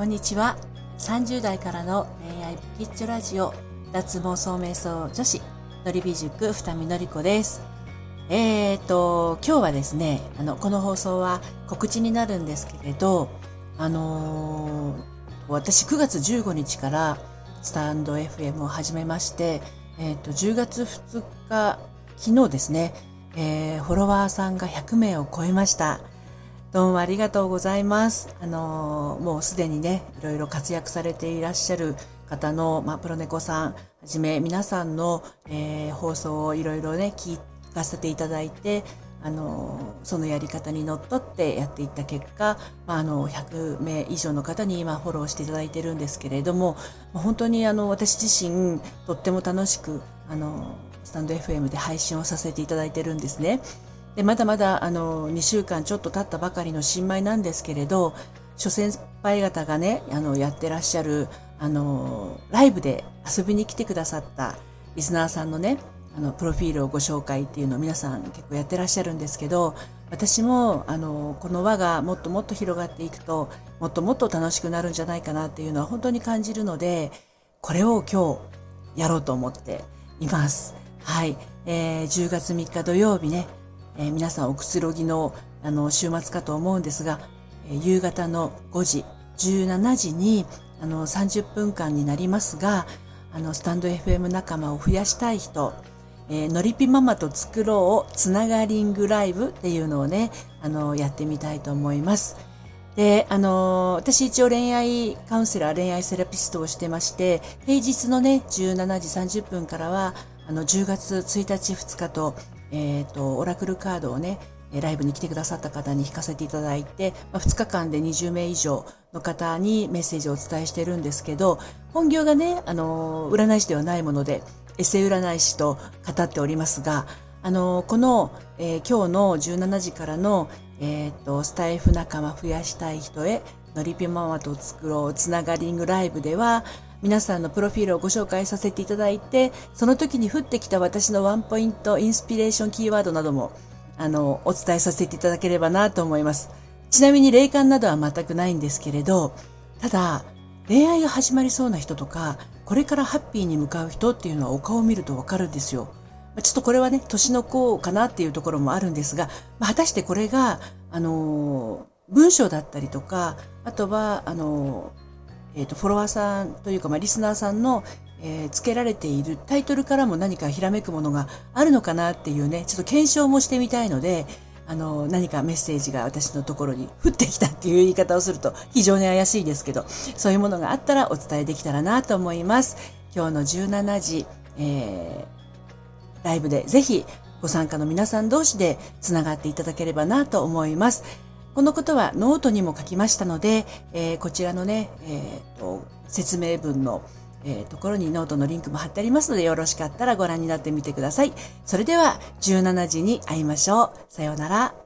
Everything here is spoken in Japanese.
こんにちは。30代からの恋愛ピッチラジオ、脱毛聡瞑想女子、のりび塾二見のりこです。えーと、今日はですね、あの、この放送は告知になるんですけれど、あのー、私9月15日からスタンド FM を始めまして、えっ、ー、と、10月2日、昨日ですね、えー、フォロワーさんが100名を超えました。どうもありがとうございます。あの、もうすでにね、いろいろ活躍されていらっしゃる方の、まあ、プロネコさんはじめ、皆さんの、えー、放送をいろいろね、聞かせていただいて、あの、そのやり方にのっとってやっていった結果、まあ、あの、100名以上の方に今フォローしていただいてるんですけれども、本当にあの、私自身、とっても楽しく、あの、スタンド FM で配信をさせていただいてるんですね。でまだまだあの2週間ちょっと経ったばかりの新米なんですけれど諸先輩方がねあのやってらっしゃるあのライブで遊びに来てくださったリスナーさんのねあのプロフィールをご紹介っていうのを皆さん結構やってらっしゃるんですけど私もあのこの輪がもっともっと広がっていくともっともっと楽しくなるんじゃないかなっていうのは本当に感じるのでこれを今日やろうと思っています。はい、えー、10月3日土曜日ねえー、皆さんおくつろぎのあの週末かと思うんですが、えー、夕方の5時、17時にあの30分間になりますが、あのスタンド FM 仲間を増やしたい人、えー、のりぴママと作ろうつながリングライブっていうのをね、あのやってみたいと思います。で、あの私一応恋愛カウンセラー、恋愛セラピストをしてまして、平日のね、17時30分からは、あの、10月1日2日と、えっ、ー、と、オラクルカードをね、ライブに来てくださった方に引かせていただいて、まあ、2日間で20名以上の方にメッセージをお伝えしてるんですけど、本業がね、あの、占い師ではないもので、エセ占い師と語っておりますが、あの、この、えー、今日の17時からの、えっ、ー、と、スタイフ仲間増やしたい人へ、のりぴママと作ろうつながリングライブでは、皆さんのプロフィールをご紹介させていただいて、その時に降ってきた私のワンポイントインスピレーションキーワードなども、あの、お伝えさせていただければなと思います。ちなみに霊感などは全くないんですけれど、ただ、恋愛が始まりそうな人とか、これからハッピーに向かう人っていうのはお顔を見るとわかるんですよ。ちょっとこれはね、年の子かなっていうところもあるんですが、果たしてこれが、あの、文章だったりとか、あとは、あのえっ、ー、と、フォロワーさんというか、まあ、リスナーさんの、えー、付けられているタイトルからも何かひらめくものがあるのかなっていうね、ちょっと検証もしてみたいので、あの、何かメッセージが私のところに降ってきたっていう言い方をすると非常に怪しいですけど、そういうものがあったらお伝えできたらなと思います。今日の17時、えー、ライブでぜひご参加の皆さん同士でつながっていただければなと思います。このことはノートにも書きましたので、えー、こちらのね、えーと、説明文の、えー、ところにノートのリンクも貼ってありますので、よろしかったらご覧になってみてください。それでは17時に会いましょう。さようなら。